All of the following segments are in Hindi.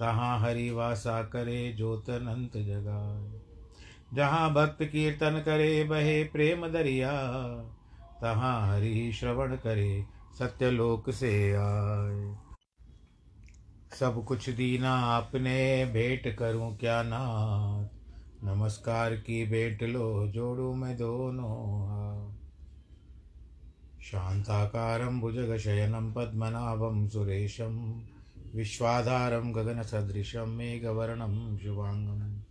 तहाँ हरि वासा करे जोत अनंत जगाए। जहाँ भक्त कीर्तन करे, बहे प्रेम दरिया। तहाँ हरि श्रवण करे, सत्यलोक से आए। सब कुछ दीना आपने, भेंट करूँ क्या नाथ? नमस्कार की भेंट लो, जोड़ू मैं दोनों शान्ताकारं भुजगशयनं पद्मनाभं सुरेशं। विश्वाधारं गगनसदृशं मेघवर्णं शुभाङ्गं,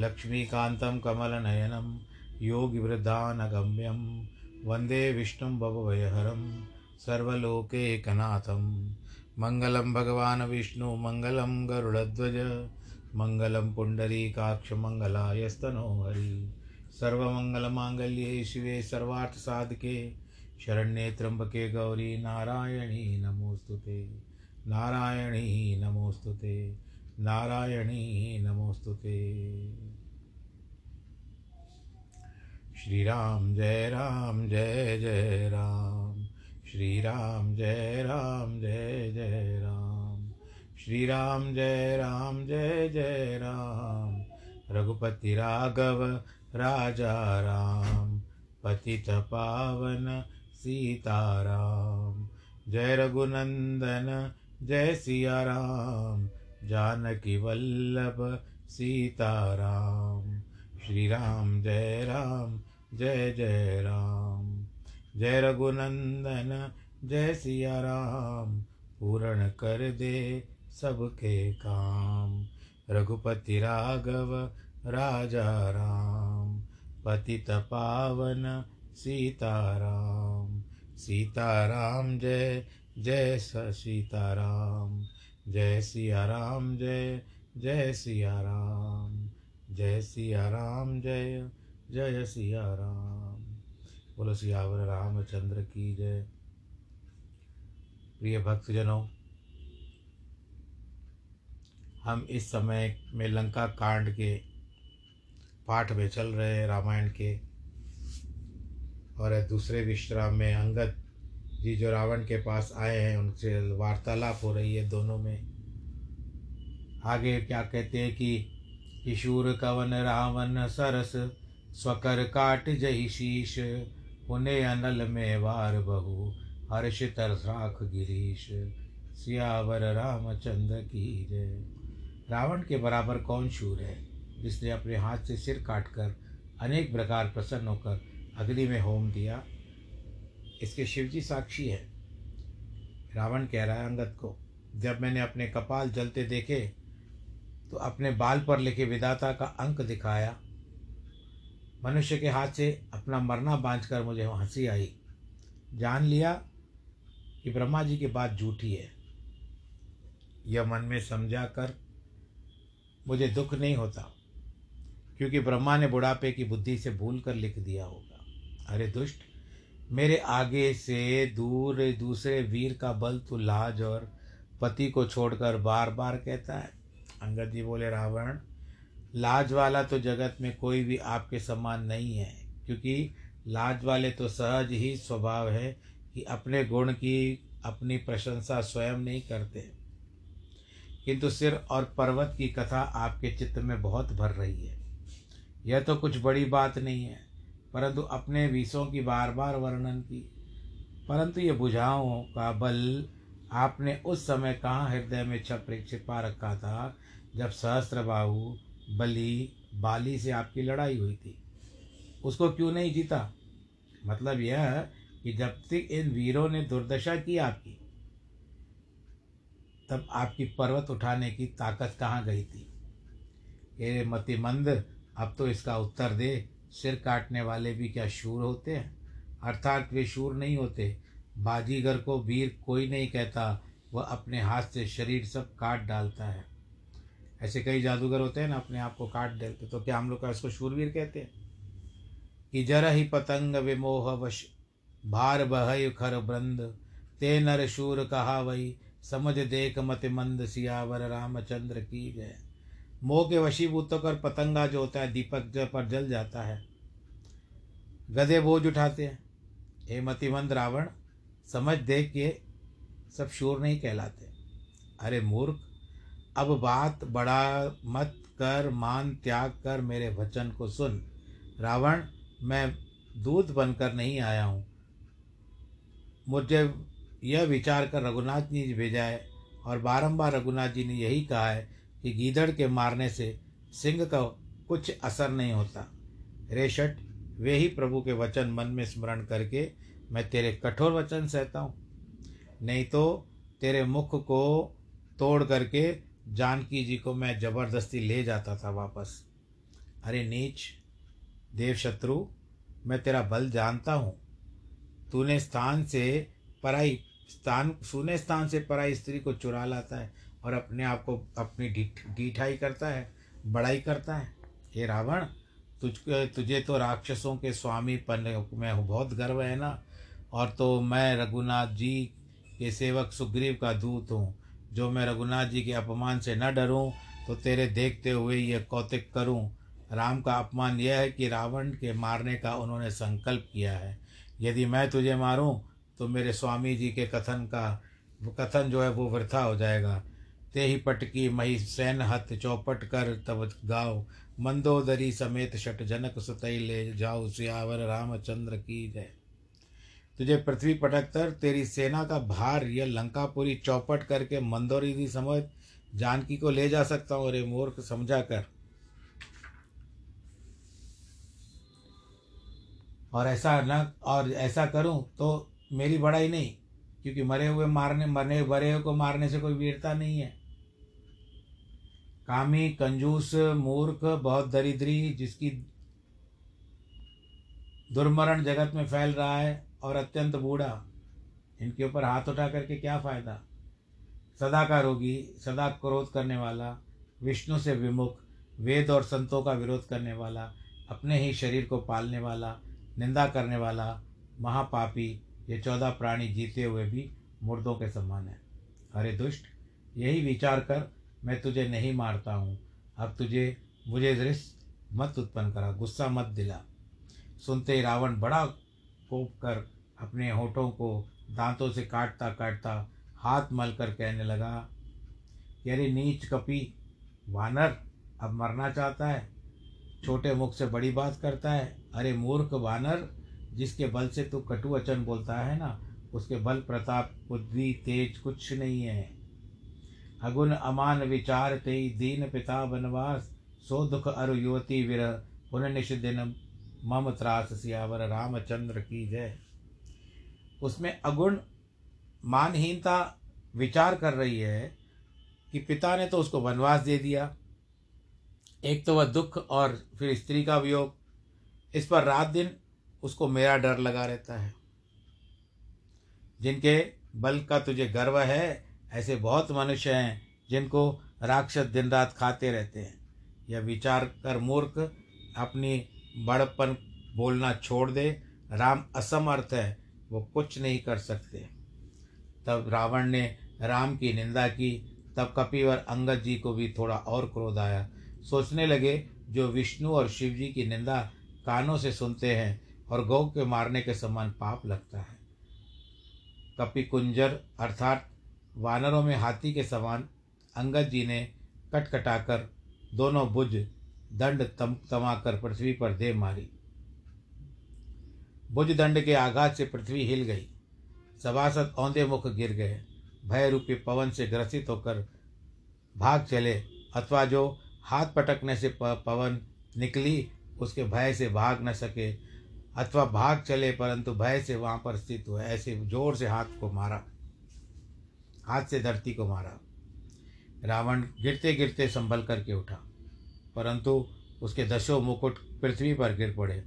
लक्ष्मीकान्तं कमलनयनं, योगिवृद्धानगम्यं, वंदे विष्णुं भवभयहरं सर्वलोकैकनाथं मङ्गलं भगवान् विष्णु, मङ्गलं गरुडध्वज, मङ्गलं पुण्डरीकाक्षमङ्गलायस्तनो हरि सर्वमङ्गलमाङ्गल्ये शिवे सर्वार्थसाधके, शरण्ये त्र्यम्बके गौरी नारायणी नमोस्तुते नारायणी नमोस्तुते नारायणी नमोस्तुते। श्री राम जय राम, जय जय राम। श्री राम जय राम, जय जय राम। श्री राम जय राम, जय जय राम। रघुपति राघव, राजा राम। पतित पावन सीताराम जय रघुनंदन जय सिया राम जानकी वल्लभ सीताराम। श्री राम जय राम, जय जय राम। जय रघुनंदन, जय सिया राम पूर्ण कर दे सबके काम। रघुपति राघव, राजा राम। पतित पावन, सीताराम। सीताराम जय जय सीताराम जय सिया राम जय जय सिया राम जय सिया राम जय जय सिया राम बोलो सियावर रामचंद्र की जय। प्रिय भक्तजनों, हम इस समय में लंका कांड के पाठ में चल रहे हैं, रामायण के, और दूसरे विश्राम में अंगद जी जो रावण के पास आए हैं, उनसे वार्तालाप हो रही है दोनों में। आगे क्या कहते हैं कि, किशोर कवन रावण सरस, स्वकर काट जही शीश पुने अनल में वार बहु, हर्ष तरसाख गिरीश, सियावर रामचंद्र की जय रावण के बराबर कौन शूर है, जिसने अपने हाथ से सिर काटकर अनेक प्रकार प्रसन्न होकर अग्नि में होम दिया? इसके शिवजी साक्षी है। रावण कह रहा है अंगद को, जब मैंने अपने कपाल जलते देखे तो अपने बाल पर लिखे विदाता का अंक दिखाया। मनुष्य के हाथ से अपना मरना बाँध कर मुझे हँसी आई। जान लिया कि ब्रह्मा जी की बात झूठी है। यह मन में समझा कर मुझे दुख नहीं होता, क्योंकि ब्रह्मा ने बुढ़ापे की बुद्धि से भूल कर लिख दिया होगा। अरे दुष्ट मेरे आगे से दूर, दूसरे वीर का बल तू लाज और पति को छोड़कर बार बार कहता है। अंगद जी बोले, रावण, लाज वाला तो जगत में कोई भी आपके समान नहीं है, क्योंकि लाज वाले तो सहज ही स्वभाव है कि अपने गुण की अपनी प्रशंसा स्वयं नहीं करते। किंतु सिर और पर्वत की कथा आपके चित्त में बहुत भर रही है। यह तो कुछ बड़ी बात नहीं है। परंतु अपने विषों की बार बार वर्णन की। परंतु ये बुझाओं का बल आपने उस समय कहाँ हृदय में छप छिपा रखा था, जब सहस्त्र बाहु बलि बाली से आपकी लड़ाई हुई थी। उसको क्यों नहीं जीता? मतलब यह कि जब तक इन वीरों ने दुर्दशा की आपकी, तब आपकी पर्वत उठाने की ताकत कहाँ गई थी? ये मतिमंद, अब तो इसका उत्तर दे। सिर काटने वाले भी क्या शूर होते हैं? अर्थात वे शूर नहीं होते। बाजीगर को वीर कोई नहीं कहता, वह अपने हाथ से शरीर सब काट डालता है। ऐसे कई जादूगर होते हैं ना, अपने आप को काट देते तो क्या हम लोग का इसको शूरवीर कहते हैं? कि जर ही पतंग विमोह वश, भार बह खर ब्रंद ते नर शूर कहा वही, समझ देख मत मंद सियावर रामचंद्र की जय। मोह के वशीभूत कर पतंगा जो होता है, दीपक पर जल जाता है। गधे बोझ उठाते हैं। हे मतिमंद रावण समझ देख के सब शूर नहीं कहलाते। अरे मूर्ख, अब बात बड़ा मत कर, मान त्याग कर मेरे वचन को सुन। रावण, मैं दूध बनकर नहीं आया हूँ। मुझे यह विचार कर रघुनाथ जी भेजा है और बारंबार रघुनाथ जी ने यही कहा है कि गीदड़ के मारने से सिंह का कुछ असर नहीं होता। रेशट वे ही प्रभु के वचन मन में स्मरण करके मैं तेरे कठोर वचन सहता हूँ। नहीं तो तेरे मुख को तोड़ करके जानकी जी को मैं ज़बरदस्ती ले जाता था वापस। अरे नीच देव शत्रु मैं तेरा बल जानता हूँ। तूने स्थान से पराई, स्थान, सुने स्थान से पराई स्त्री को चुरा लाता है। और अपने आप को अपनी ढीठाई करता है, बड़ाई करता है। हे रावण, तुझ, तुझे तो राक्षसों के स्वामी पन, में बहुत गर्व है ना? और तो मैं रघुनाथ जी के सेवक सुग्रीव का दूत हूँ। जो मैं रघुनाथ जी के अपमान से न डरूं तो तेरे देखते हुए यह कौतिक करूँ। राम का अपमान यह है कि रावण के मारने का उन्होंने संकल्प किया है। यदि मैं तुझे मारूं तो मेरे स्वामी जी के कथन का, कथन जो है वो वृथा हो जाएगा। ते ही पटकी मही सैन हथ चौपट कर तब गाओ। मंदोदरी समेत शट जनक सुतई ले जाओ, सियावर रामचंद्र की जय। तुझे पृथ्वी पटक कर तेरी सेना का भार, यह लंकापुरी चौपट करके मंदोरी दी समझ जानकी को ले जा सकता हूँ अरे मूर्ख, समझा कर। और ऐसा न, और ऐसा करूँ तो मेरी बड़ाई नहीं, क्योंकि मरे हुए मारने, मरे हुए को मारने से कोई वीरता नहीं है। कामी, कंजूस, मूर्ख, बहुत दरिद्री, जिसकी दुर्मरण जगत में फैल रहा है और अत्यंत बूढ़ा। इनके ऊपर हाथ उठा करके क्या फ़ायदा? सदा का रोगी, सदा क्रोध करने वाला, विष्णु से विमुख, वेद और संतों का विरोध करने वाला, अपने ही शरीर को पालने वाला, निंदा करने वाला, महापापी, ये चौदह प्राणी जीते हुए भी मुर्दों के समान है। अरे दुष्ट, यही विचार कर मैं तुझे नहीं मारता हूँ। अब तुझे, मुझे दृश्य मत उत्पन्न करा, गुस्सा मत दिला। सुनते ही रावण बड़ा कोप कर अपने होठों को दांतों से काटता काटता हाथ मल कर कहने लगा कि अरे नीच कपी वानर अब मरना चाहता है, छोटे मुख से बड़ी बात करता है, अरे मूर्ख वानर, जिसके बल से तू कटु वचन बोलता है ना, उसके बल प्रताप, बुद्धि, तेज कुछ नहीं है। अगुण अमान विचार ते दीन पिता बनवास, सो दुख अरु युवती विर पुन निश दिन मम त्रास सियावर रामचंद्र की जय। उसमें अगुण मानहीनता विचार कर रही है कि पिता ने तो उसको वनवास दे दिया। एक तो वह दुख और फिर स्त्री का वियोग। इस पर रात दिन उसको मेरा डर लगा रहता है। जिनके बल का तुझे गर्व है ऐसे बहुत मनुष्य हैं जिनको राक्षस दिन रात खाते रहते हैं। यह विचार कर मूर्ख अपनी बड़पन बोलना छोड़ दे। राम असमर्थ है, वो कुछ नहीं कर सकते। तब रावण ने राम की निंदा की, तब कपिवर अंगद जी को भी थोड़ा और क्रोध आया। सोचने लगे, जो विष्णु और शिव जी की निंदा कानों से सुनते हैं और गौ के मारने के समान पाप लगता है। कपि कुंजर अर्थात वानरों में हाथी के समान अंगद जी ने कटकटाकर दोनों भुज दंड तम, तमाकर पृथ्वी पर दे मारी। भुज दंड के आघात से पृथ्वी हिल गई। सभासद औंधे मुख गिर गए। भय रूपी पवन से ग्रसित होकर भाग चले। अथवा जो हाथ पटकने से पवन निकली, उसके भय से भाग न सके। अथवा भाग चले, परंतु भय से वहाँ पर स्थित हुए। ऐसे ज़ोर से हाथ को मारा। हाथ से धरती को मारा। रावण गिरते गिरते संभल करके उठा, परंतु उसके दशों मुकुट पृथ्वी पर गिर पड़े।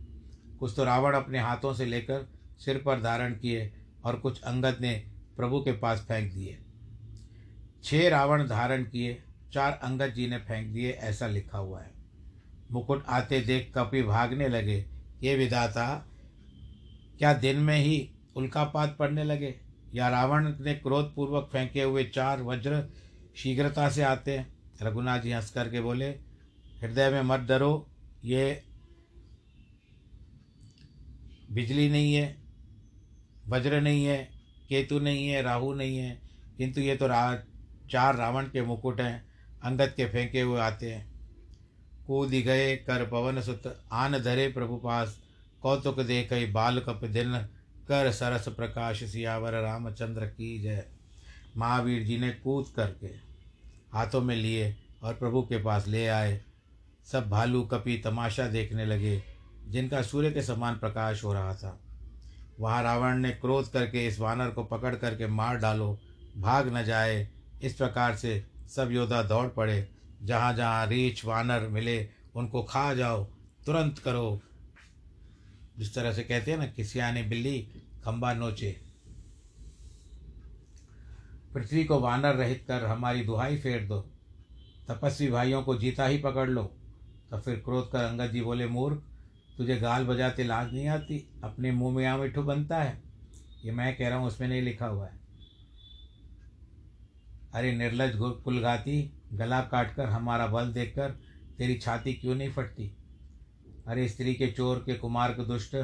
कुछ तो रावण अपने हाथों से लेकर सिर पर धारण किए और कुछ अंगद ने प्रभु के पास फेंक दिए। छह रावण धारण किए, चार अंगद जी ने फेंक दिए, ऐसा लिखा हुआ है। मुकुट आते देख कपि भागने लगे ये विधाता, क्या दिन में ही उल्कापात पड़ने लगे? या रावण ने क्रोधपूर्वक फेंके हुए चार वज्र शीघ्रता से आते हैं। रघुनाथ जी हंस करके बोले, हृदय में मत डरो, ये बिजली नहीं है, वज्र नहीं है, केतु नहीं है, राहु नहीं है, किंतु ये तो रा, चार रावण के मुकुट हैं, अंगद के फेंके हुए आते हैं। कूद गए कर पवन सुत, आन धरे प्रभु पास, कौतुक देख बाल कप दिन कर सरस प्रकाश सियावर रामचंद्र की जय। महावीर जी ने कूद करके हाथों में लिए और प्रभु के पास ले आए। सब भालू कपी तमाशा देखने लगे, जिनका सूर्य के समान प्रकाश हो रहा था। वहाँ रावण ने क्रोध करके इस वानर को पकड़ करके मार डालो, भाग न जाए। इस प्रकार से सब योद्धा दौड़ पड़े। जहाँ जहाँ रीछ वानर मिले, उनको खा जाओ, तुरंत करो। जिस तरह से कहते हैं ना किसी आने बिल्ली खंबा नोचे। पृथ्वी को वानर रहित कर हमारी दुहाई फेर दो। तपस्वी भाइयों को जीता ही पकड़ लो। तो फिर क्रोध कर अंगद जी बोले, मूर्ख, तुझे गाल बजाते लाज नहीं आती? अपने मुँह में यहाँ मिठू बनता है। ये मैं कह रहा हूँ, उसमें नहीं लिखा हुआ है। अरे निर्लज कुल कुलघाती गला काट कर हमारा बल देखकर तेरी छाती क्यों नहीं फटती? अरे स्त्री के चोर के कुमार के दुष्ट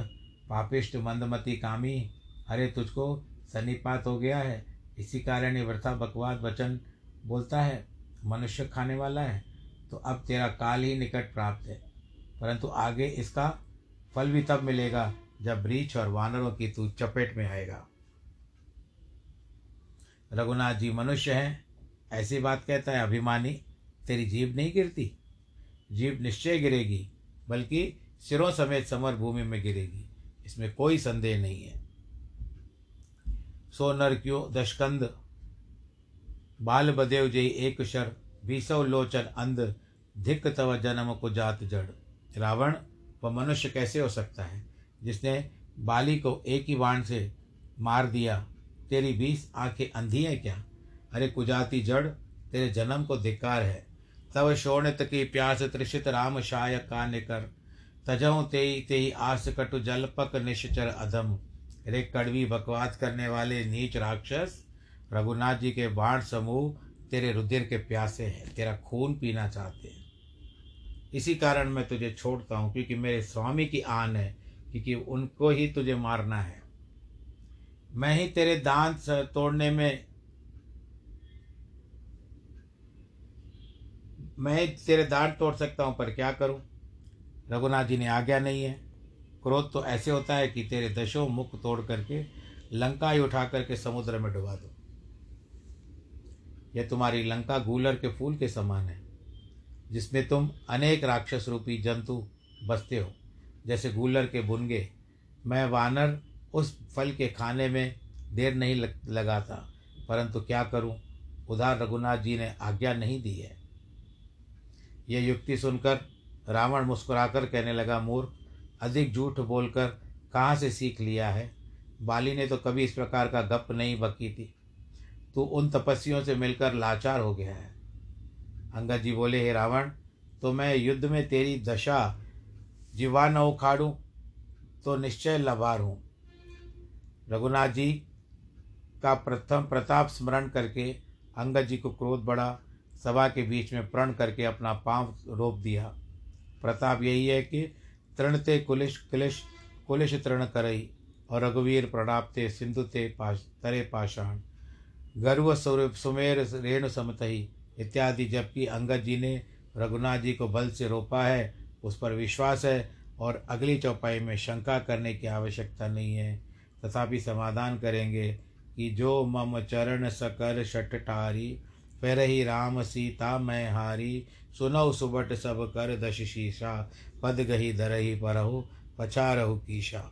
पापिष्ट मंदमती कामी, अरे, तुझको सन्निपात हो गया है। इसी कारण ये वृथा बकवाद वचन बोलता है। मनुष्य खाने वाला है तो अब तेरा काल ही निकट प्राप्त है। परंतु आगे इसका फल भी तब मिलेगा, जब रीछ और वानरों की तू चपेट में आएगा। रघुनाथ जी, मनुष्य हैं, ऐसी बात कहता है, अभिमानी, तेरी जीव नहीं गिरती। जीव निश्चय गिरेगी, बल्कि सिरों समेत समर भूमि में गिरेगी। इसमें कोई संदेह नहीं है। सो नर क्यों दशकंद। बाल बदेव जय एक शर भीसव लोचन अंध धिक तव जन्म को जात जड़। रावण, वह मनुष्य कैसे हो सकता है? जिसने बाली को एक ही बाण से मार दिया, तेरी बीस आँखें अंधी हैं क्या? अरे कुजाति जड़, तेरे जन्म को धिकार है। तव शोणित की प्यास त्रिषित राम शाय कान्य कर। तजहु तेई तेई आस कटु जलपक निश्चर अधम। रे कड़वी बकवाद करने वाले नीच राक्षस, रघुनाथ जी के बाण समूह तेरे रुधिर के प्यासे हैं, तेरा खून पीना चाहते हैं। इसी कारण मैं तुझे छोड़ता हूँ, क्योंकि मेरे स्वामी की आन है, क्योंकि उनको ही तुझे मारना है। मैं ही तेरे दांत तोड़ने में, मैं तेरे दांत तोड़ सकता हूँ, पर क्या करूँ? रघुनाथ जी ने आज्ञा नहीं है। क्रोध तो ऐसे होता है कि तेरे दशों मुख तोड़ करके लंका ही उठा करके समुद्र में डुबा दो। यह तुम्हारी लंका गूलर के फूल के समान है, जिसमें तुम अनेक राक्षस रूपी जंतु बसते हो। जैसे गूलर के बुनगे, मैं वानर उस फल के खाने में देर नहीं लगाता, परंतु क्या करूँ? उधार रघुनाथ जी ने आज्ञा नहीं दी है। यह युक्ति सुनकर रावण मुस्कुराकर कहने लगा मूर्ख अधिक झूठ बोलकर कहाँ से सीख लिया है? बाली ने तो कभी इस प्रकार का गप नहीं बकी थी। तू उन तपस्वियों से मिलकर लाचार हो गया है। अंगद जी बोले, हे रावण तो मैं युद्ध में तेरी दशा जीवा न उखाड़ूँ तो निश्चय लभार हूँ। रघुनाथ जी का प्रथम प्रताप स्मरण करके अंगद जी को क्रोध बढ़ा, सभा के बीच में प्रण करके अपना पाँव रोप दिया। प्रताप यही है कि तृणते कुलिश कुलिश कुलिश तृण करई और रघुवीर प्रणापते सिंधु ते पाश, तरे पाषाण। गर्व स्वरूप सुमेर रेणु समतही, इत्यादि। जबकि अंगद जी ने रघुनाथ जी को बल से रोपा है, उस पर विश्वास है, और अगली चौपाई में शंका करने की आवश्यकता नहीं है। तथापि समाधान करेंगे कि जो मम चरण सकर शटटारी फिर ही राम सीता मैं हारी सुनौ सुबट सब कर दश शीशा, पद गही दरही परहु, पछारहु कीशा।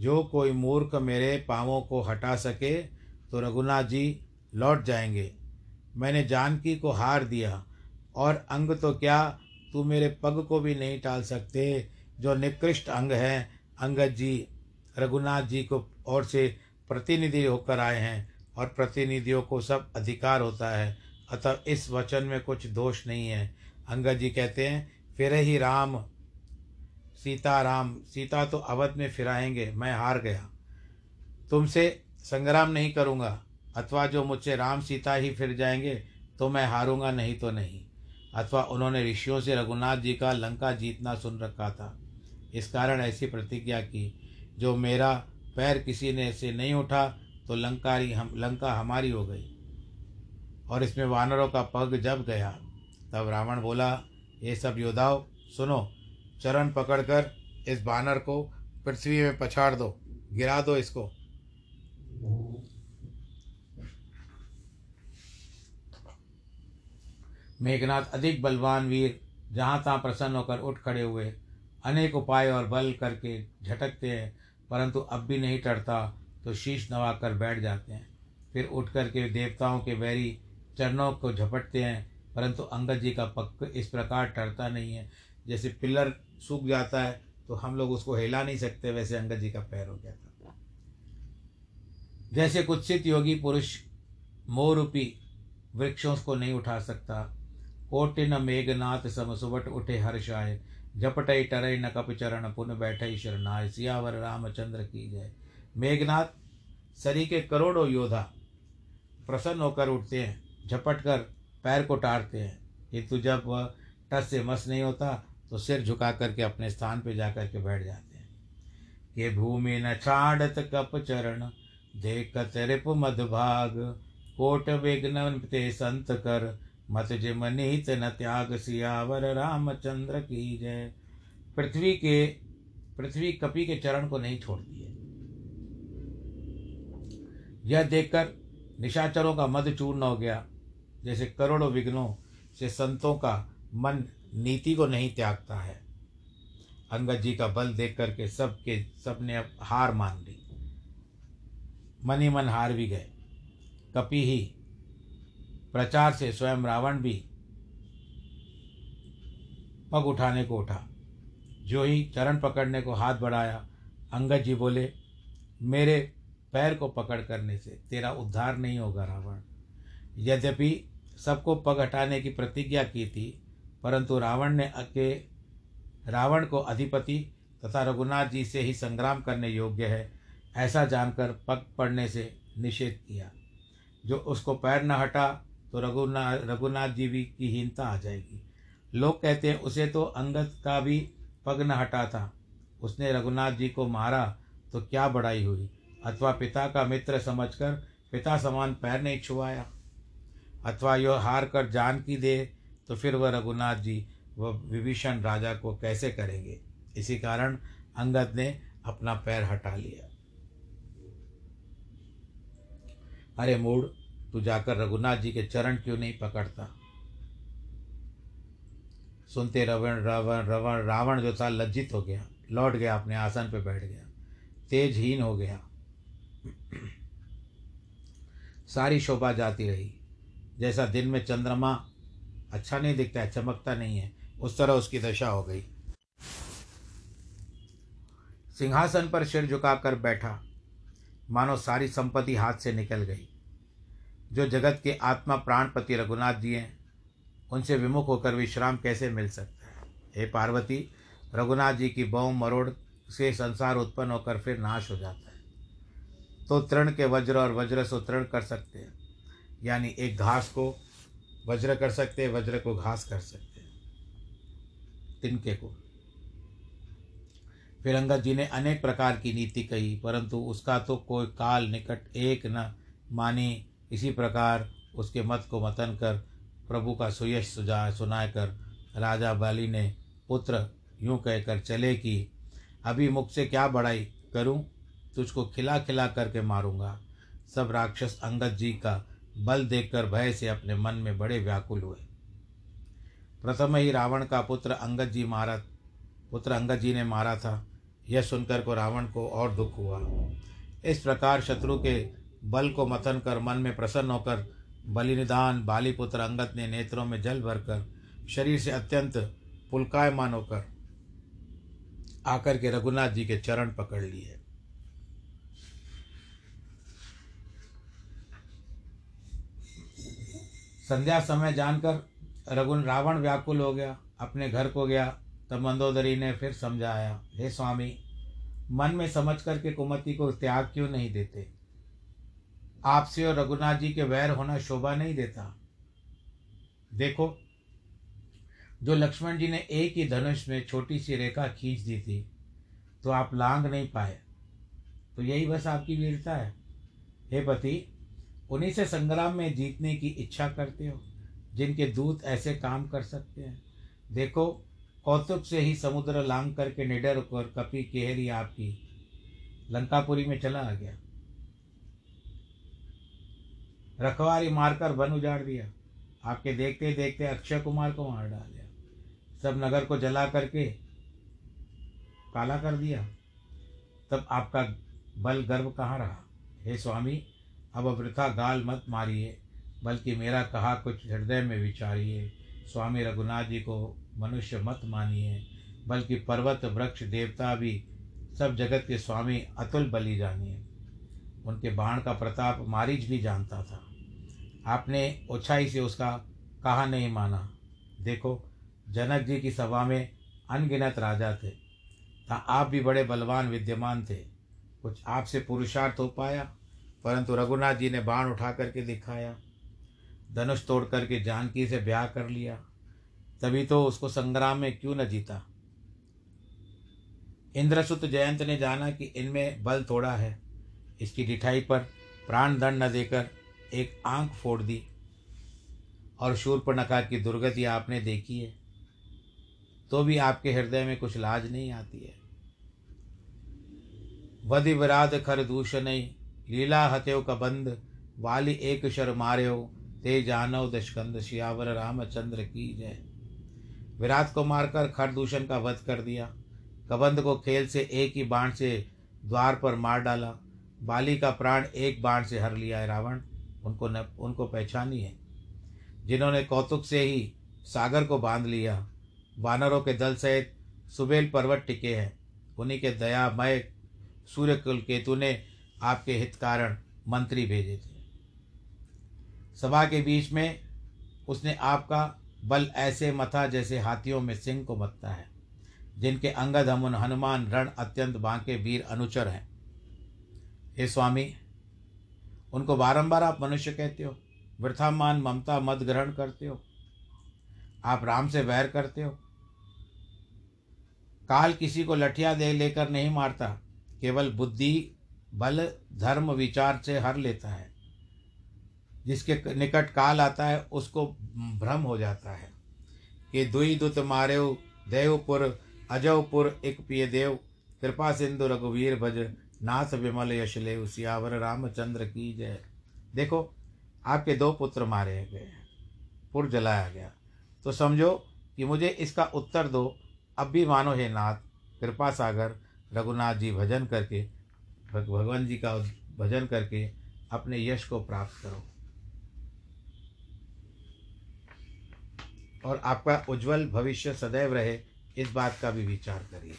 जो कोई मूर्ख मेरे पाँवों को हटा सके तो रघुनाथ जी लौट जाएँगे। मैंने जानकी को हार दिया, और अंग तो क्या तू मेरे पग को भी नहीं टाल सकते, जो निकृष्ट अंग है, अंगद जी। रघुनाथ जी को और से प्रतिनिधि होकर आए हैं, और प्रतिनिधियों को सब अधिकार होता है अतः इस वचन में कुछ दोष नहीं है। अंगद जी कहते हैं, फिर ही राम, सीता राम, सीता तो अवध में फिराएँगे, मैं हार गया। तुमसे संग्राम नहीं करूँगा, अथवा जो मुझसे राम, सीता ही फिर जाएँगे तो मैं हारूँगा, नहीं तो नहीं। अथवा उन्होंने ऋषियों से रघुनाथ जी का लंका जीतना सुन रखा था। इस कारण ऐसी प्रतिज्ञा की, जो मेरा पैर किसी ने से नहीं उठा तो लंकारी हम, लंका हमारी हो गई। और इसमें वानरों का पग जब गया, तब रावण बोला, ये सब योद्धाओं, सुनो, चरण पकड़कर इस बानर को पृथ्वी में पछाड़ दो, गिरा दो इसको। मेघनाथ अधिक बलवान वीर, जहाँ तहाँ प्रसन्न होकर उठ खड़े हुए। अनेक उपाय और बल करके झटकते हैं, परंतु अब भी नहीं टरता तो शीश नवा कर बैठ जाते हैं। फिर उठ करके देवताओं के वैरी चरणों को झपटते हैं, परंतु अंगद जी का पक्क इस प्रकार टरता नहीं है। जैसे पिलर सूख जाता है तो हम लोग उसको हिला नहीं सकते, वैसे अंगद जी का पैर हो गया था। जैसे कुत्सित योगी पुरुष मोरूपी वृक्षों को नहीं उठा सकता कोटिन मेघनाथ सम सुबट उठे हर्षाय झपटई टरई न कप चरण पुन बैठई शरणाय सियावर रामचंद्र की जय। मेघनाथ सरी के करोड़ों योद्धा प्रसन्न होकर उठते हैं। झपट कर पैर को टारते हैं। किंतु जब वह टस से मस नहीं होता तो सिर झुका करके अपने स्थान पे जाकर के बैठ जाते हैं। ये भूमि न छाड़त कप चरण, देखत रिप मधभाग कोट विघ्न ते संत कर, मत जिम निहित न त्याग। सियावर रामचंद्र की जय। पृथ्वी के, पृथ्वी कपि के चरण को नहीं छोड़ती है। यह देखकर निशाचरों का मध चूर्ण हो गया। जैसे करोड़ों विघ्नों से संतों का मन नीति को नहीं त्यागता है। अंगद जी का बल देख करके सब के सबने अब हार मान ली। मन ही मन हार भी गए। कपि ही प्रचार से स्वयं रावण भी पग उठाने को उठा। जो ही चरण पकड़ने को हाथ बढ़ाया, अंगद जी बोले, मेरे पैर को पकड़ करने से तेरा उद्धार नहीं होगा रावण। यद्यपि सबको पग हटाने की प्रतिज्ञा की थी, परंतु रावण ने अके, रावण को अधिपति तथा रघुनाथ जी से ही संग्राम करने योग्य है, ऐसा जानकर पग पड़ने से निषेध किया। जो उसको पैर न हटा तो रघुनाथ रघुनाथ जी भी की हीनता आ जाएगी। लोग कहते हैं, उसे तो अंगद का भी पग न हटा था। उसने रघुनाथ जी को मारा तो क्या बड़ाई हुई? अथवा पिता का मित्र समझकर पिता समान पैर नहीं छुआया। अथवा यह हार कर जान की दे तो फिर वह रघुनाथ जी, वह विभीषण राजा को कैसे करेंगे? इसी कारण अंगद ने अपना पैर हटा लिया। अरे मूड तू जाकर रघुनाथ जी के चरण क्यों नहीं पकड़ता? सुनते रवण, रावण रवण, रावण जो था लज्जित हो गया। लौट गया, अपने आसन पर बैठ गया। तेजहीन हो गया। सारी शोभा जाती रही। जैसा दिन में चंद्रमा अच्छा नहीं दिखता है, चमकता नहीं है, उस तरह उसकी दशा हो गई। सिंहासन पर सिर झुकाकर बैठा, मानो सारी संपत्ति हाथ से निकल गई। जो जगत के आत्मा प्राणपति रघुनाथ जी हैं, उनसे विमुख होकर विश्राम कैसे मिल सकता है? हे पार्वती, रघुनाथ जी की बौ मरोड़ से संसार उत्पन्न होकर फिर नाश हो जाता है। तो तृण के वज्र और वज्र से तृण कर सकते हैं। यानी एक घास को वज्र कर सकते हैं वज्र को घास कर सकते। हैं तिनके को। फिर अंगद जी ने अनेक प्रकार की नीति कही, परंतु उसका तो कोई काल निकट एक न मानी। इसी प्रकार उसके मत को मतन कर प्रभु का सुयश सुजा सुना कर राजा बाली ने पुत्र यूँ कहकर चले कि, अभी मुख से क्या बड़ाई करूँ? तुझको खिला खिला करके मारूँगा। सब राक्षस अंगद जी का बल देखकर भय से अपने मन में बड़े व्याकुल हुए। प्रथम ही रावण का पुत्र अंगद जी मारा, पुत्र अंगद जी ने मारा था। यह सुनकर को रावण को और दुख हुआ। इस प्रकार शत्रु के बल को मथन कर मन में प्रसन्न होकर बलिनिदान बालीपुत्र अंगद ने नेत्रों में जल भरकर शरीर से अत्यंत पुलकायमान होकर आकर के रघुनाथ जी के चरण पकड़ लिए। संध्या समय जानकर रघुन रावण व्याकुल हो गया, अपने घर को गया, तब मंदोदरी ने फिर समझाया, हे स्वामी, मन में समझ करके कुमति को त्याग क्यों नहीं देते? आपसे और रघुनाथ जी के वैर होना शोभा नहीं देता। देखो, जो लक्ष्मण जी ने एक ही धनुष में छोटी सी रेखा खींच दी थी तो आप लांग नहीं पाए। तो यही बस आपकी वीरता है। हे पति उन्हीं से संग्राम में जीतने की इच्छा करते हो, जिनके दूत ऐसे काम कर सकते हैं। देखो, कौतुक से ही समुद्र लांग करके निडर होकर कपी केहरी आपकी लंकापुरी में चला आ गया। रखवारी मारकर वन उजाड़ दिया। आपके देखते देखते अक्षय कुमार को मार डाला सब नगर को जला करके काला कर दिया। तब आपका बल गर्व कहाँ रहा? हे स्वामी अब वृथा गाल मत मारिए, बल्कि मेरा कहा कुछ हृदय में विचारिए। स्वामी रघुनाथ जी को मनुष्य मत मानिए, बल्कि पर्वत, वृक्ष, देवता भी सब जगत के स्वामी अतुल बलि जानिए। उनके बाण का प्रताप मारीच भी जानता था। आपने ओछाई से उसका कहा नहीं माना। देखो, जनक जी की सभा में अनगिनत राजा थे। था आप भी बड़े बलवान, विद्यमान थे। कुछ आपसे पुरुषार्थ हो पाया? परंतु रघुनाथ जी ने बाण उठा करके दिखाया, धनुष तोड़ करके जानकी से ब्याह कर लिया। तभी तो उसको संग्राम में क्यों न जीता? इंद्रसुत जयंत ने जाना कि इनमें बल थोड़ा है। इसकी डिठाई पर प्राण दंड न देकर एक आँख फोड़ दी और शूर्पणखा की दुर्गति आपने देखी है तो भी आपके हृदय में कुछ लाज नहीं आती है। वधि विराध खर दूषण लीला का बंद वाली एक शर मार्यो ते जानव दशकंद शियावर रामचंद्र की जय। विराट को मारकर खरदूषण का वध कर दिया। कबंद को खेल से एक ही बाण से द्वार पर मार डाला। बाली का प्राण एक बाण से हर लिया है रावण। उनको न, उनको पहचानी है। जिन्होंने कौतुक से ही सागर को बाँध लिया। वानरों के दल सहित सुबेल पर्वत टिके हैं। उन्हीं के दयामय सूर्यकुल केतु ने आपके हित कारण मंत्री भेजे थे। सभा के बीच में उसने आपका बल ऐसे मथा जैसे हाथियों में सिंह को मथता है, जिनके अंगद हमुन हनुमान रण अत्यंत बांके वीर अनुचर हैं। हे स्वामी, उनको बारंबार आप मनुष्य कहते हो, वृथामान ममता मत ग्रहण करते हो, आप राम से वैर करते हो। काल किसी को लठिया दे लेकर नहीं मारता, केवल बुद्धि बल धर्म विचार से हर लेता है। जिसके निकट काल आता है, उसको भ्रम हो जाता है। कि दुई दुत मारेव, देवपुर, अजवपुर, एक पिय देव। कृपा सिंधु, रघुवीर भज, नाथ विमल, यश ले सियावर, रामचंद्र की जय। देखो, आपके दो पुत्र मारे गए हैं। पुर जलाया गया। तो समझो कि मुझे इसका उत्तर दो। अब भी मानो हे नाथ, कृपा सागर, रघुनाथ जी भजन करके भगवान जी का भजन करके अपने यश को प्राप्त करो। और आपका उज्जवल भविष्य सदैव रहे, इस बात का भी विचार करिए।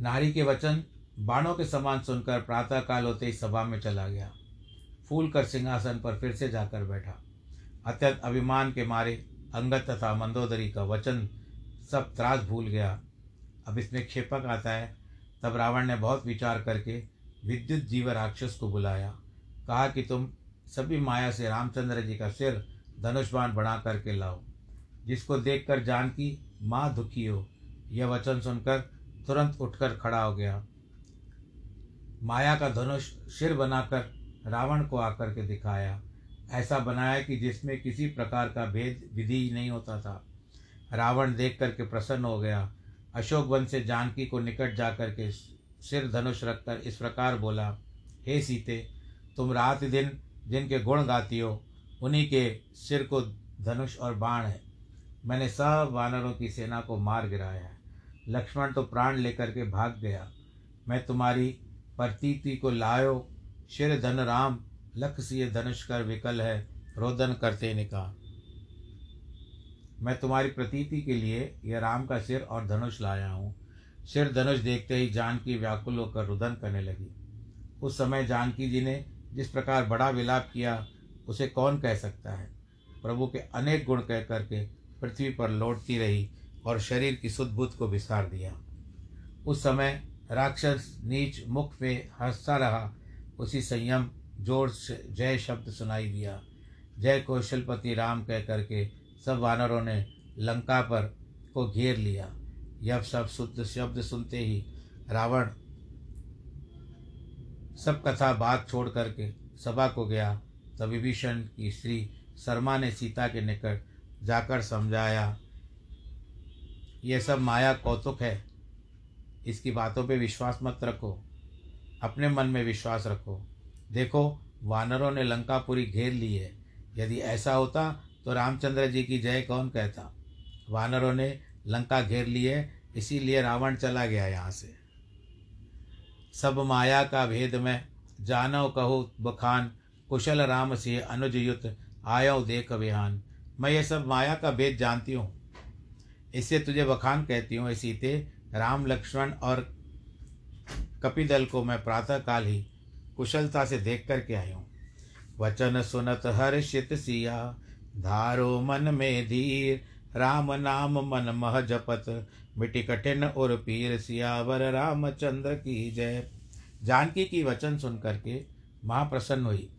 नारी के वचन बाणों के समान सुनकर प्रातःकाल होते ही सभा में चला गया। फूल कर सिंहासन पर फिर से जाकर बैठा। अत्यंत अभिमान के मारे अंगत तथा मंदोदरी का वचन सब त्रास भूल गया। अब इसमें क्षेपक आता है। तब रावण ने बहुत विचार करके विद्युत जीव राक्षस को बुलाया। कहा कि तुम सभी माया से रामचंद्र जी का सिर धनुष्बाण बना करके लाओ, जिसको देखकर जानकी माँ दुखी हो। यह वचन सुनकर तुरंत उठकर खड़ा हो गया। माया का धनुष सिर बनाकर रावण को आकर के दिखाया। ऐसा बनाया कि जिसमें किसी प्रकार का भेद विधि नहीं होता था। रावण देख करके प्रसन्न हो गया। अशोक वन से जानकी को निकट जा कर के सिर धनुष रखकर इस प्रकार बोला, हे सीते, तुम रात दिन जिनके गुण गाती हो, उन्हीं के सिर को धनुष और बाण है। मैंने सब वानरों की सेना को मार गिराया है। लक्ष्मण तो प्राण लेकर के भाग गया। मैं तुम्हारी प्रतीति को लायो, शिर धन राम, लख सिय धनुष कर विकल है, रोदन करते ने कहा मैं तुम्हारी प्रतीति के लिए यह राम का सिर और धनुष लाया हूँ। सिर धनुष देखते ही जानकी व्याकुल होकर रुदन करने लगी। उस समय जानकी जी ने जिस प्रकार बड़ा विलाप किया, उसे कौन कह सकता है? प्रभु के अनेक गुण कह करके पृथ्वी पर लौटती रही और शरीर की सुदबुद्ध को विसार दिया। उस समय राक्षस नीच मुख में हंसता रहा। उसी संयम, ज़ोर से जय शब्द सुनाई दिया। जय कौशलपति राम कह करके सब वानरों ने लंका पर को घेर लिया। यह सब शुद्ध शब्द सुनते ही रावण सब कथा बात छोड़ करके सभा को गया। तब विभीषण की स्त्री शर्मा ने सीता के निकट जाकर समझाया, यह सब माया कौतुक है। इसकी बातों पे विश्वास मत रखो। अपने मन में विश्वास रखो। देखो, वानरों ने लंकापुरी घेर ली है। यदि ऐसा होता तो रामचंद्र जी की जय कौन कहता? वानरों ने लंका घेर ली है इसीलिए रावण चला गया यहाँ से। सब माया का भेद में जानो कहो बखान, कुशल राम से अनुज युत, आयो देख विहान मैं ये सब माया का भेद जानती हूँ। इससे तुझे बखान कहती हूँ सीते राम लक्ष्मण और कपिदल को मैं प्रातः काल ही कुशलता से देख करके आई हूँ। वचन सुनत हर्षित सिया धारो मन में धीर, राम नाम मन मह जपत। मिट्टी कठिन और पीर सियावर, रामचंद्र की जय। जानकी की वचन सुन करके महाप्रसन्न हुई।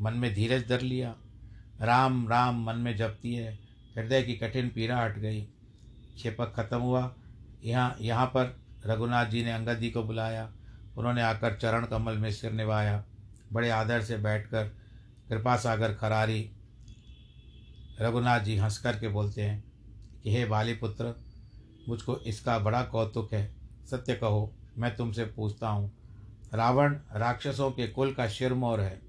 मन में धीरज धर लिया। राम राम मन में जपती है। हृदय की कठिन पीड़ा हट गई। क्षेपक खत्म हुआ। यहाँ यहाँ पर रघुनाथ जी ने अंगद जी को बुलाया। उन्होंने आकर चरण कमल में सिर निभाया। बड़े आदर से बैठकर कृपा सागर खरारी रघुनाथ जी हंस कर के बोलते हैं कि, हे बाली पुत्र मुझको इसका बड़ा कौतुक है। सत्य कहो, मैं तुमसे पूछता हूँ। रावण राक्षसों के कुल का शिरमोर है,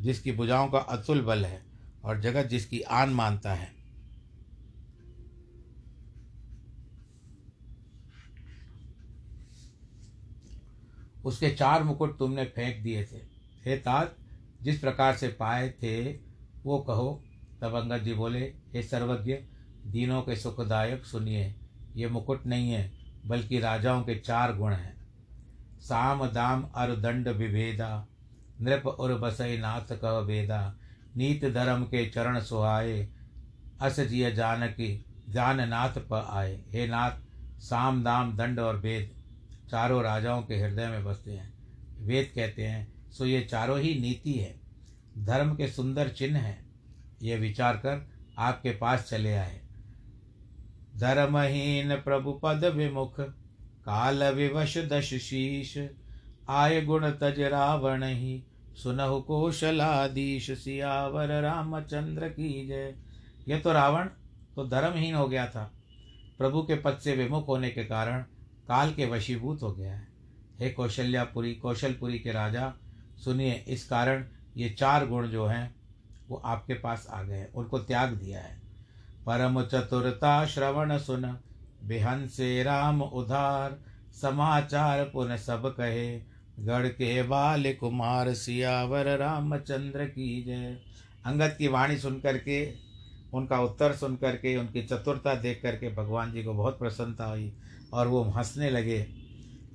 जिसकी भुजाओं का अतुल बल है और जगत जिसकी आन मानता है। उसके चार मुकुट तुमने फेंक दिए थे। हे तात जिस प्रकार से पाए थे, वो कहो तब अंगद जी बोले, हे सर्वज्ञ, दीनों के सुखदायक सुनिए। ये मुकुट नहीं है, बल्कि राजाओं के चार गुण हैं। साम दाम अर दंड विभेदा, नृप उर बसई नाथ कह वेदा नीत धर्म के चरण सुहाए, अस जिय जानकी जान नाथ प आए। हे नाथ, साम दाम दंड और वेद चारों राजाओं के हृदय में बसते हैं। वेद कहते हैं, सो ये चारों ही नीति है। धर्म के सुंदर चिन्ह हैं। ये विचार कर आपके पास चले आए। धर्महीन प्रभु पद विमुख, काल विवश दश शीश, आय गुण तज रावण ही। सुनहु कौशलाधीश सियावर रामचंद्र की जय। यह तो रावण तो धर्महीन हो गया था। प्रभु के पद से विमुख होने के कारण काल के वशीभूत हो गया है। हे कौशल्यापुरी, कौशलपुरी के राजा, सुनिए इस कारण ये चार गुण जो हैं वो आपके पास आ गए उनको त्याग दिया है। परम चतुरता श्रवण सुन बिहन से राम उधार, समाचार पुन सब कहे। गढ़ के बाल कुमार सियावर, रामचंद्र की जय। अंगद की वाणी सुन करके, उनका उत्तर सुन करके, उनकी चतुरता देख करके भगवान जी को बहुत प्रसन्नता हुई और वो हंसने लगे।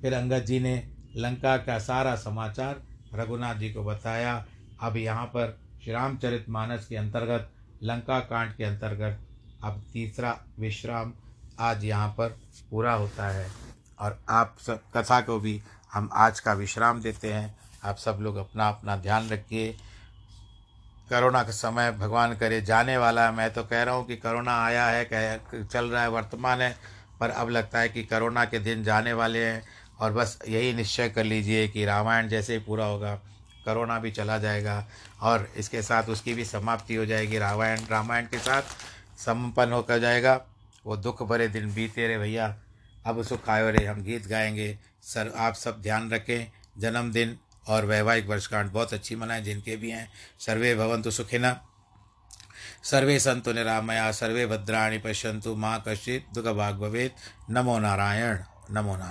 फिर अंगद जी ने लंका का सारा समाचार रघुनाथ जी को बताया। अब यहाँ पर श्री रामचरित मानस के अंतर्गत, लंका कांड के अंतर्गत। अब तीसरा विश्राम आज यहाँ पर पूरा होता है। और आप सब कथा को भी हम आज का विश्राम देते हैं। आप सब लोग अपना अपना ध्यान रखिए। करोना का समय भगवान करे जाने वाला है। मैं तो कह रहा हूँ कि करोना आया है, कह, चल रहा है, वर्तमान है। पर अब लगता है कि करोना के दिन जाने वाले हैं। और बस यही निश्चय कर लीजिए कि रामायण जैसे ही पूरा होगा। करोना भी चला जाएगा और इसके साथ उसकी भी समाप्ति हो जाएगी। रामायण रामायण के साथ संपन्न होकर जाएगा। वो दुख भरे दिन बीते रहे भैया। अब सुख आयो रे हम गीत गाएँगे। सर, आप सब ध्यान रखें। जन्मदिन और वैवाहिक वर्षगांठ बहुत अच्छी मनाएँ, जिनके भी हैं। सर्वे भवंतु सुखिना सर्वे सन्तु निरामया, सर्वे भद्राणी पश्यंतु माँ कश्चित्, दुःखभाग् भवेत्। नमो नारायण नमो नारायण।